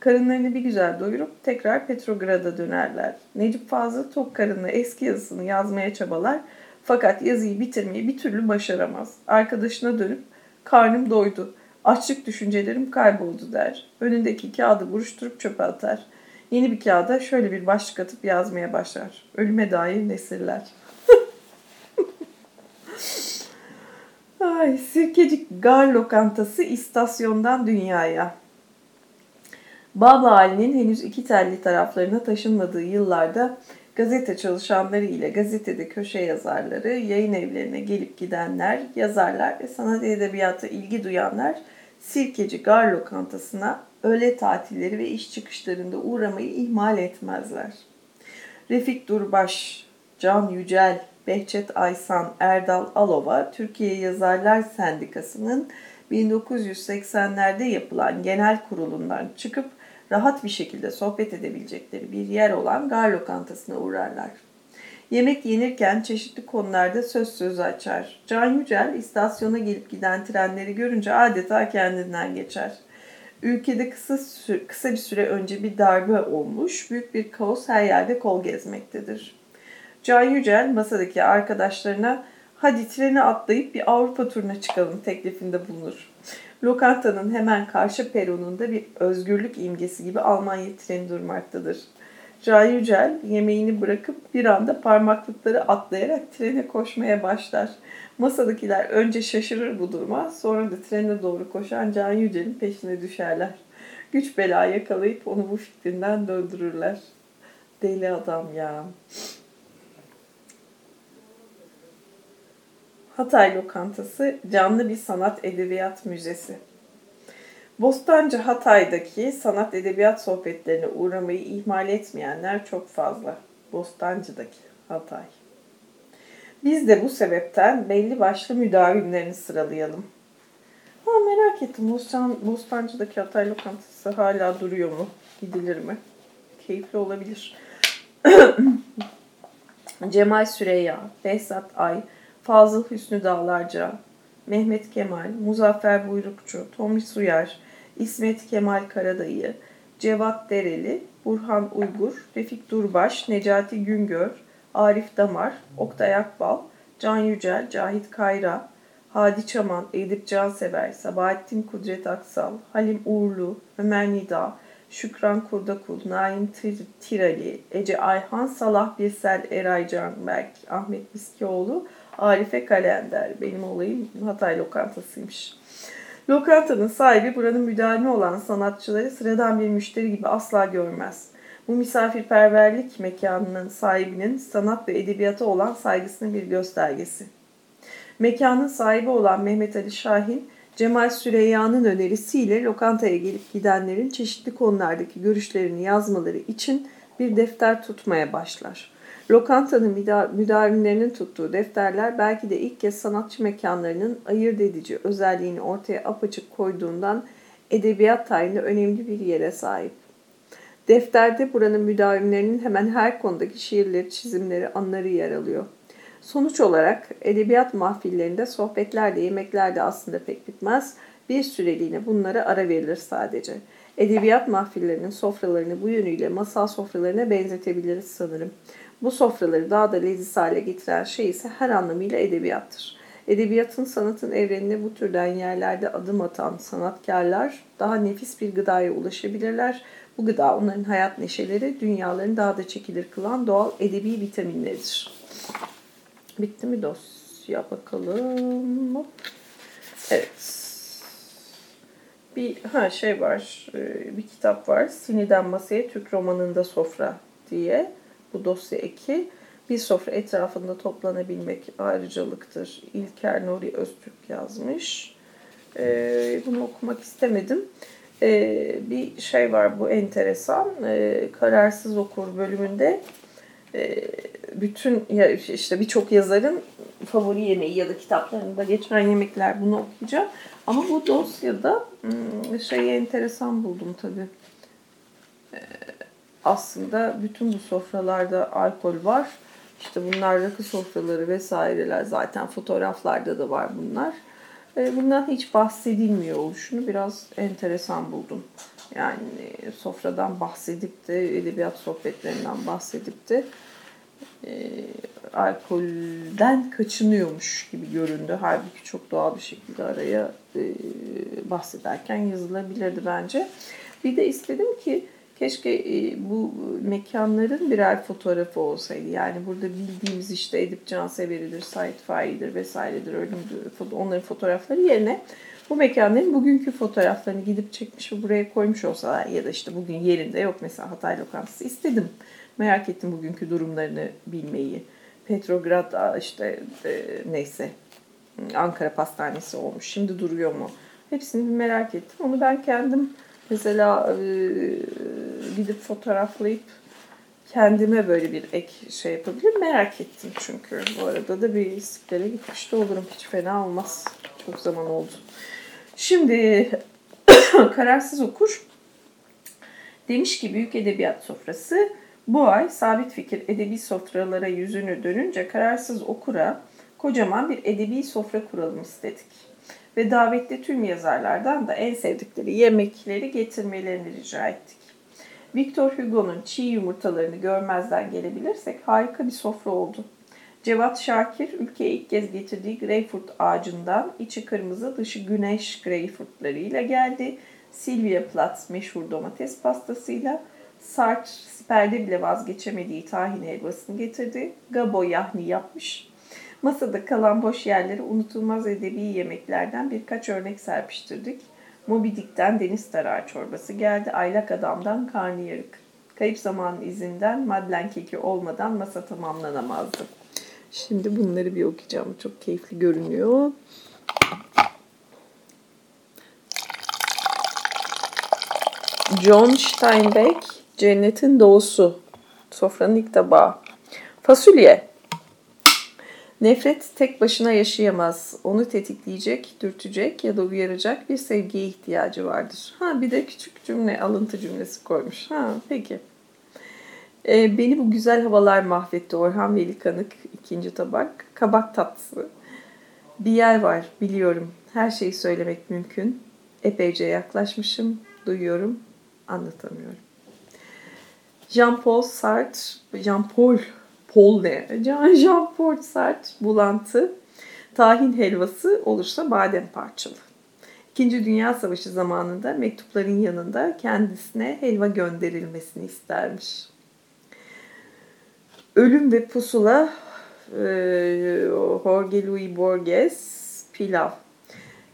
Karınlarını bir güzel doyurup tekrar Petrograd'a dönerler. Necip Fazıl tok karınla eski yazısını yazmaya çabalar fakat yazıyı bitirmeyi bir türlü başaramaz. Arkadaşına dönüp karnım doydu, açlık düşüncelerim kayboldu der. Önündeki kağıdı buruşturup çöpe atar. Yeni bir kağıda şöyle bir başlık atıp yazmaya başlar. Ölüme dair nesirler. Ay, Sirkecik Gar Lokantası istasyondan dünyaya. Baba Ali'nin henüz iki telli taraflarına taşınmadığı yıllarda gazete çalışanları ile gazetede köşe yazarları, yayın evlerine gelip gidenler, yazarlar ve sanat edebiyatı ilgi duyanlar Sirkeci Gar Lokantası'na öğle tatilleri ve iş çıkışlarında uğramayı ihmal etmezler. Refik Durbaş, Can Yücel, Behçet Aysan, Erdal Alova, Türkiye Yazarlar Sendikası'nın 1980'lerde yapılan genel kurulundan çıkıp rahat bir şekilde sohbet edebilecekleri bir yer olan gar lokantasına uğrarlar. Yemek yenirken çeşitli konularda söz söz açar. Can Yücel istasyona gelip giden trenleri görünce adeta kendinden geçer. Ülkede kısa, kısa bir süre önce bir darbe olmuş, büyük bir kaos her yerde kol gezmektedir. Can Yücel masadaki arkadaşlarına hadi treni atlayıp bir Avrupa turuna çıkalım teklifinde bulunur. Lokantanın hemen karşı peronunda bir özgürlük imgesi gibi Almanya treni durmaktadır. Can Yücel yemeğini bırakıp bir anda parmaklıkları atlayarak trene koşmaya başlar. Masadakiler önce şaşırır bu duruma, sonra da trene doğru koşan Can Yücel'in peşine düşerler. Güç bela yakalayıp onu bu fikrinden döndürürler. Deli adam ya. Hatay Lokantası canlı bir sanat edebiyat müzesi. Bostancı Hatay'daki sanat edebiyat sohbetlerine uğramayı ihmal etmeyenler çok fazla. Bostancı'daki Hatay. Biz de bu sebepten belli başlı müdavimlerini sıralayalım. Ha merak ettim Bostan, Bostancı'daki Hatay lokantası hala duruyor mu? Gidilir mi? Keyifli olabilir. Cemal Süreyya, Behzat Ay, Fazıl Hüsnü Dağlarca, Mehmet Kemal, Muzaffer Buyrukçu, Tomris Uyar, İsmet Kemal Karadayı, Cevat Dereli, Burhan Uygur, Refik Durbaş, Necati Güngör, Arif Damar, Oktay Akbal, Can Yücel, Cahit Kayra, Hadi Çaman, Edip Cansever, Sabahattin Kudret Aksal, Halim Uğurlu, Ömer Nida, Şükran Kurdakul, Naim Tirali, Ece Ayhan, Salah Birsel, Eray Canberk, Ahmet Miskioğlu, Arife Kalender. Benim olayım Hatay lokantasıymış. Lokantanın sahibi buranın müdavimi olan sanatçıları sıradan bir müşteri gibi asla görmez. Bu misafirperverlik mekanının sahibinin sanat ve edebiyata olan saygısının bir göstergesi. Mekanın sahibi olan Mehmet Ali Şahin, Cemal Süreyya'nın önerisiyle lokantaya gelip gidenlerin çeşitli konulardaki görüşlerini yazmaları için bir defter tutmaya başlar. Lokantanın müdavimlerinin tuttuğu defterler belki de ilk kez sanatçı mekanlarının ayırt edici özelliğini ortaya apaçık koyduğundan edebiyat tarihinde önemli bir yere sahip. Defterde buranın müdavimlerinin hemen her konudaki şiirleri, çizimleri, anları yer alıyor. Sonuç olarak edebiyat mahfillerinde sohbetlerde, yemeklerde aslında pek bitmez. Bir süreliğine bunlara ara verilir sadece. Edebiyat mahfillerinin sofralarını bu yönüyle masal sofralarına benzetebiliriz sanırım. Bu sofraları daha da leziz hale getiren şey ise her anlamıyla edebiyattır. Edebiyatın, sanatın evrenine bu türden yerlerde adım atan sanatkarlar daha nefis bir gıdaya ulaşabilirler. Bu gıda onların hayat neşeleri, dünyalarını daha da çekilir kılan doğal edebi vitaminleridir. Bitti mi dosya bakalım. Evet. Bir ha şey var. E, bir kitap var. Siniden Masaya Türk Romanında Sofra diye. Bu dosya eki. Bir sofra etrafında toplanabilmek ayrıcalıktır. İlker Nuri Öztürk yazmış. Ee, bunu okumak istemedim. Ee, bir şey var bu enteresan. Ee, Kararsız Okur bölümünde e, bütün ya işte birçok yazarın favori yemeği ya da kitaplarında geçen yemekler bunu okuyacağım. Ama bu dosyada hmm, şeyi enteresan buldum tabii. Ee, aslında bütün bu sofralarda alkol var. İşte bunlar rakı sofraları vesaireler zaten fotoğraflarda da var bunlar. Ee, bundan hiç bahsedilmiyor oluşunu biraz enteresan buldum. Yani sofradan bahsedip de edebiyat sohbetlerinden bahsedip de e, alkolden kaçınıyormuş gibi göründü. Halbuki çok doğal bir şekilde araya e, bahsederken yazılabilirdi bence. Bir de istedim ki keşke e, bu mekanların birer fotoğrafı olsaydı. Yani burada bildiğimiz işte Edip Cansever'idir, Said Faik'dir vesairedir, ölümdür, onların fotoğrafları yerine bu mekanların bugünkü fotoğraflarını gidip çekmiş ve buraya koymuş olsalar ya da işte bugün yerinde yok mesela Hatay lokantası istedim. Merak ettim bugünkü durumlarını bilmeyi. Petrograd işte e, neyse Ankara Pastanesi olmuş. Şimdi duruyor mu? Hepsini merak ettim. Onu ben kendim mesela e, gidip fotoğraflayıp kendime böyle bir ek şey yapabilirim. Merak ettim çünkü. Bu arada da bir istiklale gitmiş de olurum. Hiç fena olmaz. Çok zaman oldu. Şimdi kararsız okur. Demiş ki büyük edebiyat sofrası bu ay sabit fikir edebi sofralara yüzünü dönünce kararsız okura kocaman bir edebi sofra kuralım istedik. Ve davetli tüm yazarlardan da en sevdikleri yemekleri getirmelerini rica ettik. Victor Hugo'nun çiğ yumurtalarını görmezden gelebilirsek harika bir sofra oldu. Cevat Şakir ülkeye ilk kez getirdiği greyfurt ağacından içi kırmızı dışı güneş greyfurtlarıyla geldi. Sylvia Plath meşhur domates pastasıyla Sartre siperde bile vazgeçemediği tahin helvasını getirdi. Gabo yahni yapmış. Masada kalan boş yerlere unutulmaz edebi yemeklerden birkaç örnek serpiştirdik. Moby Dick'ten deniz tarağı çorbası geldi. Aylak adamdan karnıyarık. Kayıp zaman izinden madlen keki olmadan masa tamamlanamazdı. Şimdi bunları bir okuyacağım. Çok keyifli görünüyor. John Steinbeck Cennetin Doğusu. Sofranın ilk tabağı. Fasulye. Nefret tek başına yaşayamaz. Onu tetikleyecek, dürtecek ya da uyaracak bir sevgiye ihtiyacı vardır. Ha bir de küçük cümle, alıntı cümlesi koymuş. Ha peki. Ee, beni bu güzel havalar mahvetti Orhan Veli Kanık. ikinci tabak. Kabak tatlısı. Bir yer var biliyorum. Her şeyi söylemek mümkün. Epeyce yaklaşmışım, duyuyorum, anlatamıyorum. Jean-Paul Sartre, Jean-Paul, Paul ne? Jean-Paul Sartre bulantı, tahin helvası olursa badem parçalı. İkinci Dünya Savaşı zamanında mektupların yanında kendisine helva gönderilmesini istermiş. Ölüm ve Pusula e, Jorge Luis Borges Pilav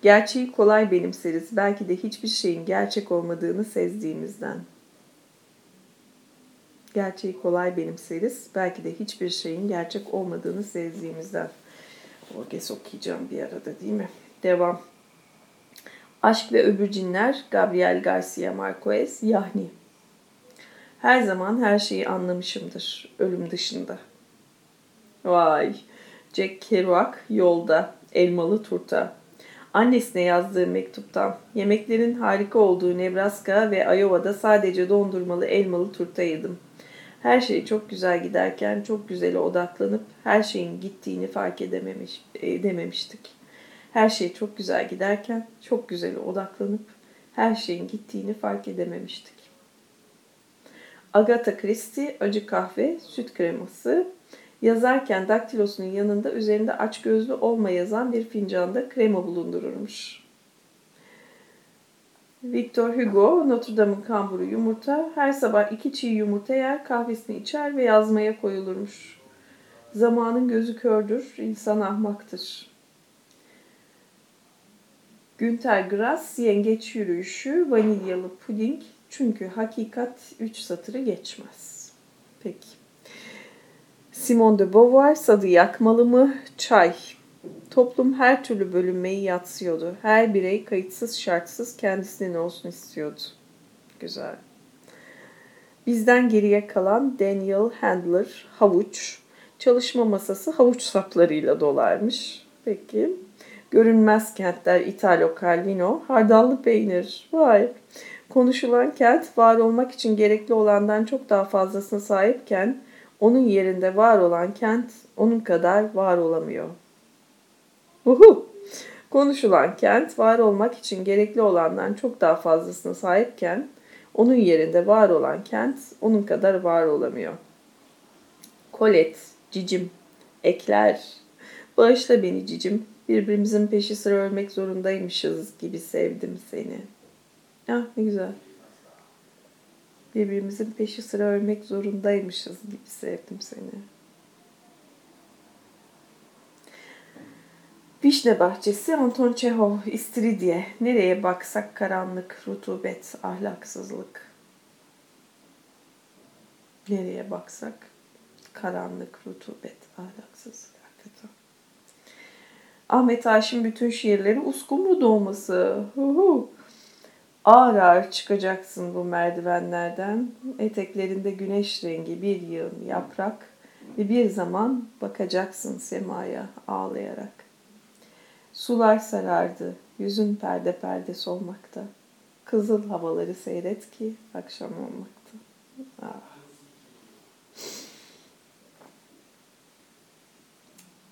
Gerçeği kolay benimseriz. Belki de hiçbir şeyin gerçek olmadığını sezdiğimizden. Gerçeği kolay benimseriz. Belki de hiçbir şeyin gerçek olmadığını sezdiğimizden. Borges okuyacağım bir arada değil mi? Devam. Aşk ve Öbür Cinler Gabriel Garcia Marquez Yahni Her zaman her şeyi anlamışımdır ölüm dışında. Vay. Jack Kerouac yolda elmalı turta. Annesine yazdığı mektuptan yemeklerin harika olduğu Nebraska ve Iowa'da sadece dondurmalı elmalı turta yedim. Her şey çok güzel giderken çok güzele odaklanıp her şeyin gittiğini fark edememiş, edememiştik. Her şey çok güzel giderken çok güzele odaklanıp her şeyin gittiğini fark edememiştik. Agatha Christie acı kahve, süt kreması, Yazarken daktilosunun yanında üzerinde aç gözlü olma yazan bir fincanda krema bulundururmuş. Victor Hugo, Notre Dame'ın kamburu yumurta, her sabah iki çiğ yumurta yer, kahvesini içer ve yazmaya koyulurmuş. Zamanın gözü kördür, insan ahmaktır. Günter Grass, Yengeç Yürüyüşü, Vanilyalı Puding, çünkü hakikat üç satırı geçmez. Peki. Simone de Beauvoir sadı yakmalı mı? Çay. Toplum her türlü bölünmeyi yatsıyordu. Her birey kayıtsız şartsız kendisinin olsun istiyordu. Güzel. Bizden geriye kalan Daniel Handler, havuç. Çalışma masası havuç saplarıyla dolarmış. Peki. Görünmez kentler Italo Calvino, hardallı peynir. Vay. Konuşulan kent var olmak için gerekli olandan çok daha fazlasına sahipken onun yerinde var olan kent onun kadar var olamıyor. Uhu! Konuşulan kent var olmak için gerekli olandan çok daha fazlasına sahipken onun yerinde var olan kent onun kadar var olamıyor. Kolet, cicim, ekler, bağışla beni cicim, birbirimizin peşi sıra ölmek zorundaymışız gibi sevdim seni. Ah ne güzel birbirimizin peşi sıra ölmek zorundaymışız gibi sevdim seni. Vişne Bahçesi Anton Çehov İstiridye Nereye baksak karanlık, rutubet, ahlaksızlık. Nereye baksak karanlık, rutubet, ahlaksızlık. Hakikaten. Ahmet Haşim bütün şiirleri uskumru doğması. Uhu ağır ağır çıkacaksın bu merdivenlerden. Eteklerinde güneş rengi bir yığın yaprak ve bir zaman bakacaksın semaya ağlayarak. Sular sarardı, yüzün perde perde solmakta. Kızıl havaları seyret ki akşam olmakta. Ah.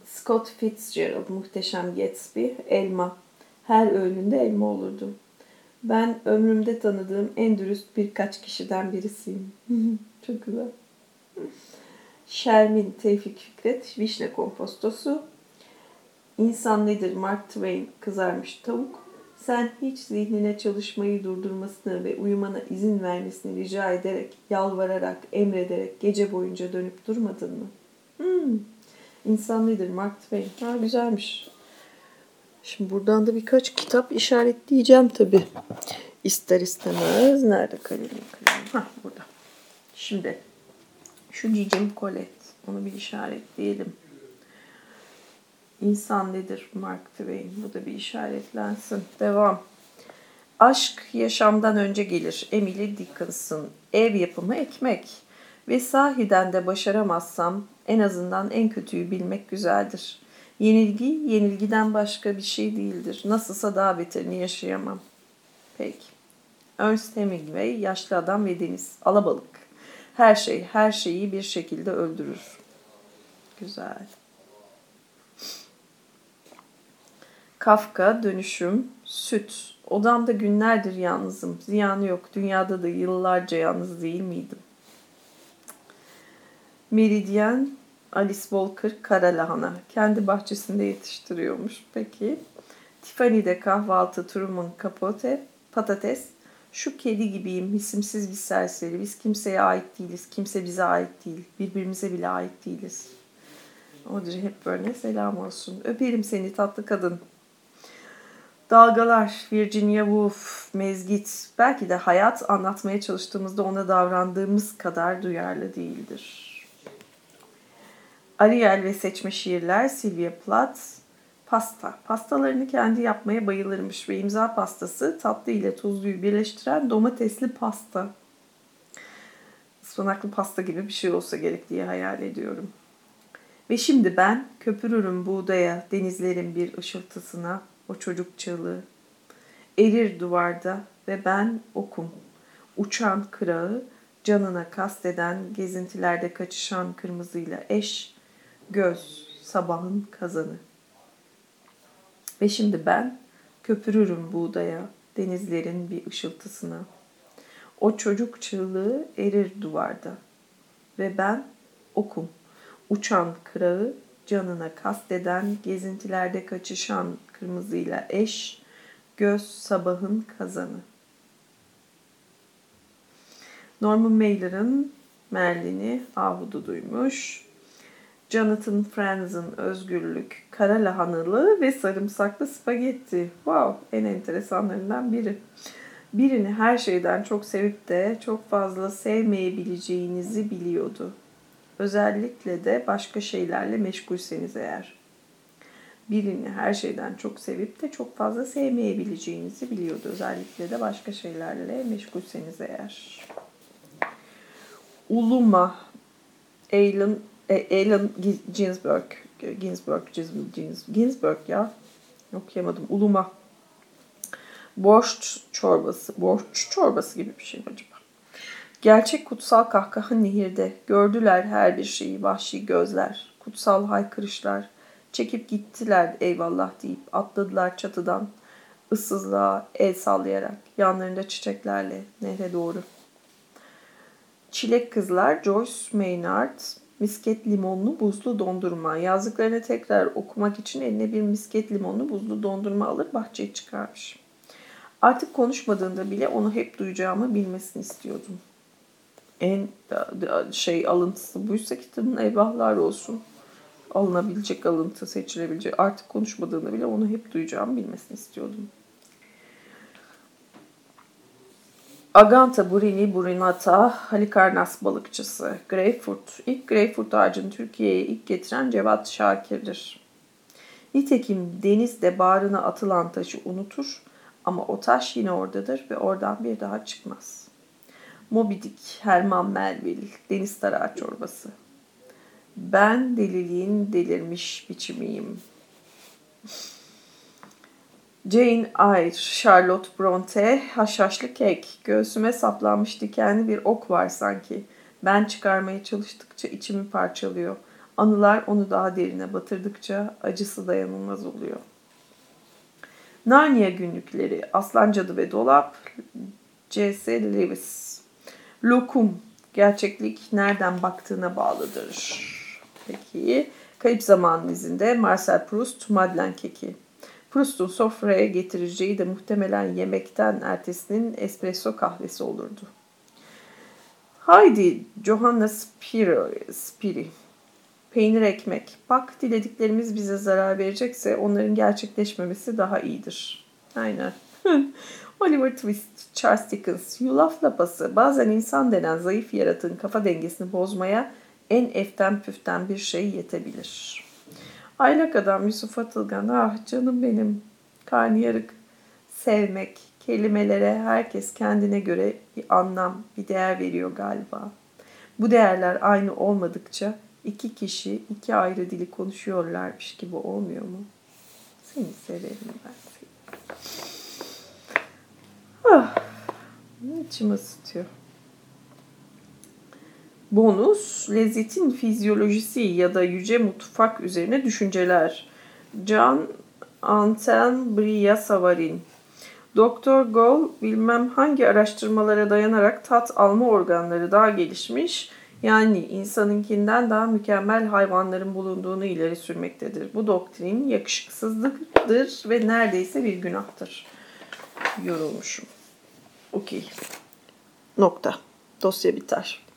Scott Fitzgerald, Muhteşem Gatsby, Elma. Her öğünde elma olurdu. Ben ömrümde tanıdığım en dürüst birkaç kişiden birisiyim. Çok güzel. Şermin Tevfik Fikret, Vişne Kompostosu. İnsan nedir Mark Twain, kızarmış tavuk. Sen hiç zihnine çalışmayı durdurmasını ve uyumana izin vermesini rica ederek, yalvararak, emrederek gece boyunca dönüp durmadın mı? Hmm. İnsan nedir Mark Twain? Ha güzelmiş. Şimdi buradan da birkaç kitap işaretleyeceğim tabi. İster istemez. Nerede kalemim kalemim? Hah burada. Şimdi şu cicim kolet. Onu bir işaretleyelim. İnsan nedir Mark Twain? Bu da bir işaretlensin. Devam. Aşk yaşamdan önce gelir. Emily Dickinson. Ev yapımı ekmek. Ve sahiden de başaramazsam en azından en kötüyü bilmek güzeldir. Yenilgi, yenilgiden başka bir şey değildir. Nasılsa daha beterini yaşayamam. Peki. Ernst Hemingway, Yaşlı Adam ve Deniz, Alabalık. Her şey, her şeyi bir şekilde öldürür. Güzel. Kafka, Dönüşüm, Süt. Odamda günlerdir yalnızım. Ziyanı yok. Dünyada da yıllarca yalnız değil miydim? Meridyen, Alice Walker kara lahana. Kendi bahçesinde yetiştiriyormuş. Peki. Tiffany'de kahvaltı, Truman kapote, patates. Şu kedi gibiyim, isimsiz bir serseri. Biz kimseye ait değiliz. Kimse bize ait değil. Birbirimize bile ait değiliz. Audrey hep böyle selam olsun. Öperim seni tatlı kadın. Dalgalar, Virginia Woolf, Mezgit belki de hayat anlatmaya çalıştığımızda ona davrandığımız kadar duyarlı değildir. Ariel ve seçme şiirler Sylvia Plath, pasta. Pastalarını kendi yapmaya bayılırmış ve imza pastası tatlı ile tuzluyu birleştiren domatesli pasta. Ispanaklı pasta gibi bir şey olsa gerek diye hayal ediyorum. Ve şimdi ben köpürürüm buğdaya, denizlerin bir ışıltısına, o çocuk çığlığı. Erir duvarda ve ben okum. Uçan kırağı, canına kasteden, gezintilerde kaçışan kırmızıyla eş, göz, sabahın kazanı. Ve şimdi ben köpürürüm buğdaya, denizlerin bir ışıltısına. O çocuk çığlığı erir duvarda ve ben okum. Uçan kırağı canına kasteden, gezintilerde kaçışan kırmızıyla eş, göz sabahın kazanı. Norman Mailer'ın Merlin'i Ahudu duymuş. Jonathan Franzen Özgürlük, kara lahanalı ve sarımsaklı spagetti. Wow, en enteresanlarından biri. Birini her şeyden çok sevip de çok fazla sevmeyebileceğinizi biliyordu. Özellikle de başka şeylerle meşgulseniz eğer. Birini her şeyden çok sevip de çok fazla sevmeyebileceğinizi biliyordu. Özellikle de başka şeylerle meşgulseniz eğer. Uluma Alan Alan Ginsberg Ginsberg Ginsberg ya okuyamadım. Uluma Borç çorbası. Borç çorbası gibi bir şey mi acaba? Gerçek kutsal kahkaha nehirde. Gördüler her bir şeyi vahşi gözler. Kutsal haykırışlar. Çekip gittiler eyvallah deyip atladılar çatıdan. ıssızlığa el sallayarak yanlarında çiçeklerle nehre doğru. Çilek Kızlar Joyce Maynard misket limonlu buzlu dondurma. Yazdıklarını tekrar okumak için eline bir misket limonlu buzlu dondurma alır bahçeye çıkarmış. Artık konuşmadığında bile onu hep duyacağımı bilmesini istiyordum. En şey alıntısı buysa kitabın eyvahlar olsun. Alınabilecek alıntı, seçilebilecek. Artık konuşmadığında bile onu hep duyacağımı bilmesini istiyordum. Aganta burini burinata halikarnas balıkçısı. Greyfurt. İlk greyfurt ağacını Türkiye'ye ilk getiren Cevat Şakir'dir. Nitekim denizde bağrına atılan taşı unutur ama o taş yine oradadır ve oradan bir daha çıkmaz. Moby Dick, Herman Melville, Deniz Tarağı Çorbası. Ben deliliğin delirmiş biçimiyim. Jane Eyre, Charlotte Bronte, haşhaşlı kek. Göğsüme saplanmış dikenli bir ok var sanki. Ben çıkarmaya çalıştıkça içimi parçalıyor. Anılar onu daha derine batırdıkça acısı dayanılmaz oluyor. Narnia günlükleri, Aslan Cadı ve Dolap, C.S. Lewis. Lokum, gerçeklik nereden baktığına bağlıdır. Peki, Kayıp Zaman dizinde Marcel Proust, Madeleine Keki. Proust'un sofraya getireceği de muhtemelen yemekten ertesinin espresso kahvesi olurdu. Haydi, Johanna Spiri. Spiri. Peynir ekmek. Bak dilediklerimiz bize zarar verecekse onların gerçekleşmemesi daha iyidir. Aynen. Oliver Twist, Charles Dickens, yulaf lapası bazen insan denen zayıf yaratığın kafa dengesini bozmaya en eften püften bir şey yetebilir. Aylak adam Yusuf Atılgan, ah canım benim, karnıyarık, sevmek, kelimelere herkes kendine göre bir anlam, bir değer veriyor galiba. Bu değerler aynı olmadıkça iki kişi iki ayrı dili konuşuyorlarmış gibi olmuyor mu? Seni severim ben seni. Ah, içim ısıtıyor. Bonus, lezzetin fizyolojisi ya da yüce mutfak üzerine düşünceler. Can Anten Bria Savarin. Doktor Gol bilmem hangi araştırmalara dayanarak tat alma organları daha gelişmiş, yani insanınkinden daha mükemmel hayvanların bulunduğunu ileri sürmektedir. Bu doktrin yakışıksızlıktır ve neredeyse bir günahtır. Yorulmuşum. Okey. Nokta. Dosya biter.